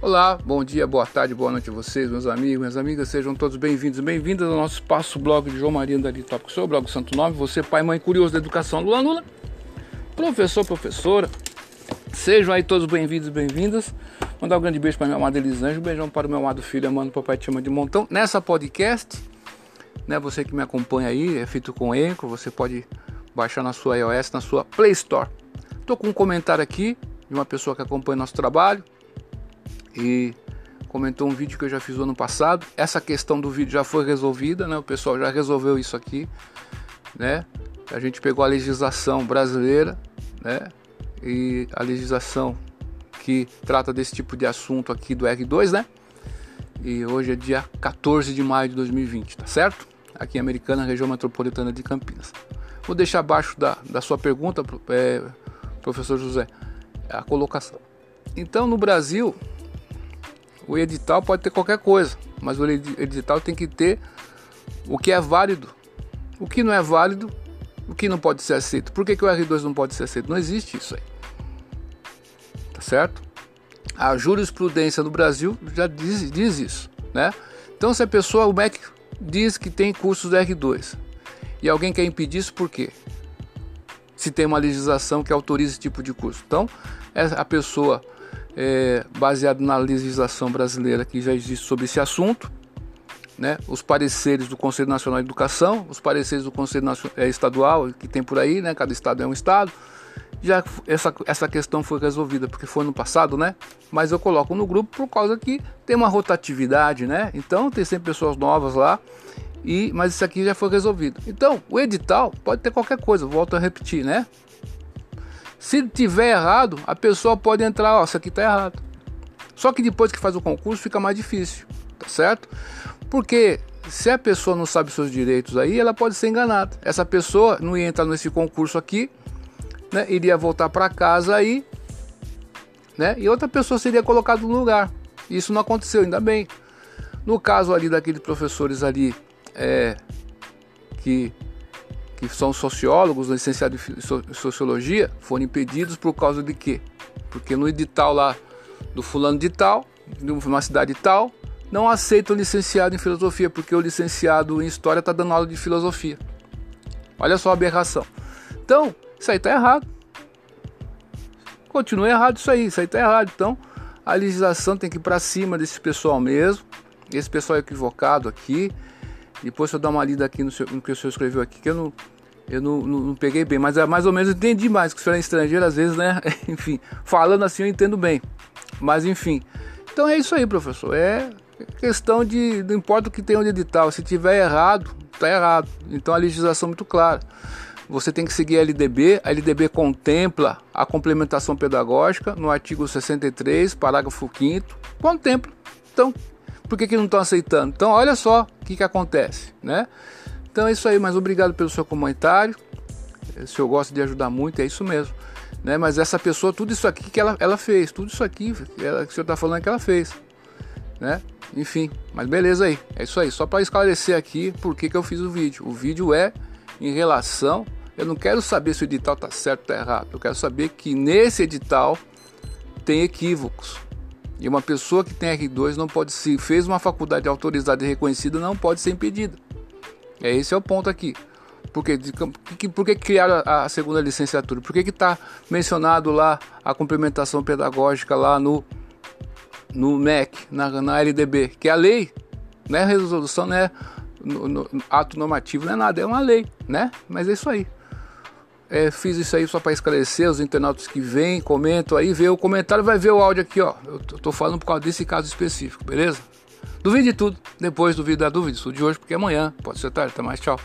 Olá, bom dia, boa tarde, boa noite a vocês, meus amigos, minhas amigas, sejam todos bem-vindos, bem-vindas ao nosso espaço blog de João Maria Dali Tópico, seu blog Santo Nome, você pai, mãe, curioso da educação, Lula Lula, professor, professora, sejam aí todos bem-vindos bem-vindas, mandar um grande beijo para minha amada Elisângela, um beijão para o meu amado filho, amando papai te chama de montão, nessa podcast, né, você que me acompanha aí, é feito com Enco, você pode baixar na sua iOS, na sua Play Store, tô com um comentário aqui de uma pessoa que acompanha nosso trabalho, e comentou um vídeo que eu já fiz no ano passado. Essa questão do vídeo já foi resolvida, né? O pessoal já resolveu isso aqui, né? A gente pegou a legislação brasileira, né? E a legislação que trata desse tipo de assunto aqui do R2, né? E hoje é dia 14 de maio de 2020, tá certo? Aqui em Americana, região metropolitana de Campinas. Vou deixar abaixo da, da sua pergunta, é, professor José, a colocação. Então, no Brasil, o edital pode ter qualquer coisa, mas o edital tem que ter o que é válido. O que não é válido, o que não pode ser aceito. Por que, que o R2 não pode ser aceito? Não existe isso aí. Tá certo? A jurisprudência no Brasil já diz, diz isso, né? Então, se a pessoa, o MEC diz que tem cursos R2 e alguém quer impedir isso, por quê? Se tem uma legislação que autoriza esse tipo de curso. Então, a pessoa é, baseado na legislação brasileira que já existe sobre esse assunto, né? os pareceres do Conselho Nacional de Educação, os pareceres do Conselho Nacional, é, Estadual, que tem por aí, né? cada estado é um estado. Já essa, essa questão foi resolvida porque foi no passado, né? Mas eu coloco no grupo por causa que tem uma rotatividade, né? Então tem sempre pessoas novas lá. E, mas isso aqui já foi resolvido. Então, o edital pode ter qualquer coisa, volto a repetir, né? Se tiver errado, a pessoa pode entrar, ó, isso aqui está errado. Só que depois que faz o concurso fica mais difícil, tá certo? Porque se a pessoa não sabe seus direitos aí, ela pode ser enganada. Essa pessoa não ia entrar nesse concurso aqui, né? Iria voltar para casa aí, né? E outra pessoa seria colocada no lugar. Isso não aconteceu, ainda bem. No caso ali daqueles professores ali é, que que são sociólogos, licenciados em sociologia, foram impedidos por causa de quê? Porque no edital lá do fulano de tal, de uma cidade tal, não aceitam licenciado em filosofia, porque o licenciado em história está dando aula de filosofia. Olha só a aberração. Então, isso aí está errado. Continua errado isso aí, isso aí está errado. Então, a legislação tem que ir para cima desse pessoal mesmo. Esse pessoal é equivocado aqui. Depois eu dar uma lida aqui no, seu, no, que o senhor escreveu aqui, que eu não, eu não, não, não, peguei bem, mas é mais ou menos entendi mais, que o senhor é estrangeiro, às vezes, né? enfim, falando assim eu entendo bem. Mas enfim. Então é isso aí, professor. É questão de. Não importa o que tenha de edital, se tiver errado, tá errado. Então a legislação é muito clara. Você tem que seguir a LDB. A LDB contempla a complementação pedagógica no artigo 63, parágrafo 5. Contempla. Então, por que, que não estão aceitando? Então, olha só o que, que acontece, né? Então é isso aí, mas obrigado pelo seu comentário. Se eu gosto de ajudar muito, é isso mesmo. Né? Mas essa pessoa, tudo isso aqui que ela, ela fez, tudo isso aqui ela, que o senhor está falando que ela fez. Né? Enfim, mas beleza aí, é isso aí. Só para esclarecer aqui por que, que eu fiz o vídeo. O vídeo é em relação. Eu não quero saber se o edital está certo ou está errado. Eu quero saber que nesse edital tem equívocos. E uma pessoa que tem R2 não pode se fez uma faculdade autorizada e reconhecida não pode ser impedida. É esse é o ponto aqui. Por que, por que criaram a segunda licenciatura? Por que está mencionado lá a complementação pedagógica lá no, no MEC, na, na LDB? Que é a lei, não é resolução, não é no, no, ato normativo, não é nada, é uma lei, né? Mas é isso aí. É, fiz isso aí só para esclarecer os internautas que vêm, comentam aí, vê o comentário, vai ver o áudio aqui, ó. Eu tô falando por causa desse caso específico, beleza? Duvide de tudo, depois duvide da dúvida, isso de hoje, porque amanhã pode ser tarde. Até mais, tchau.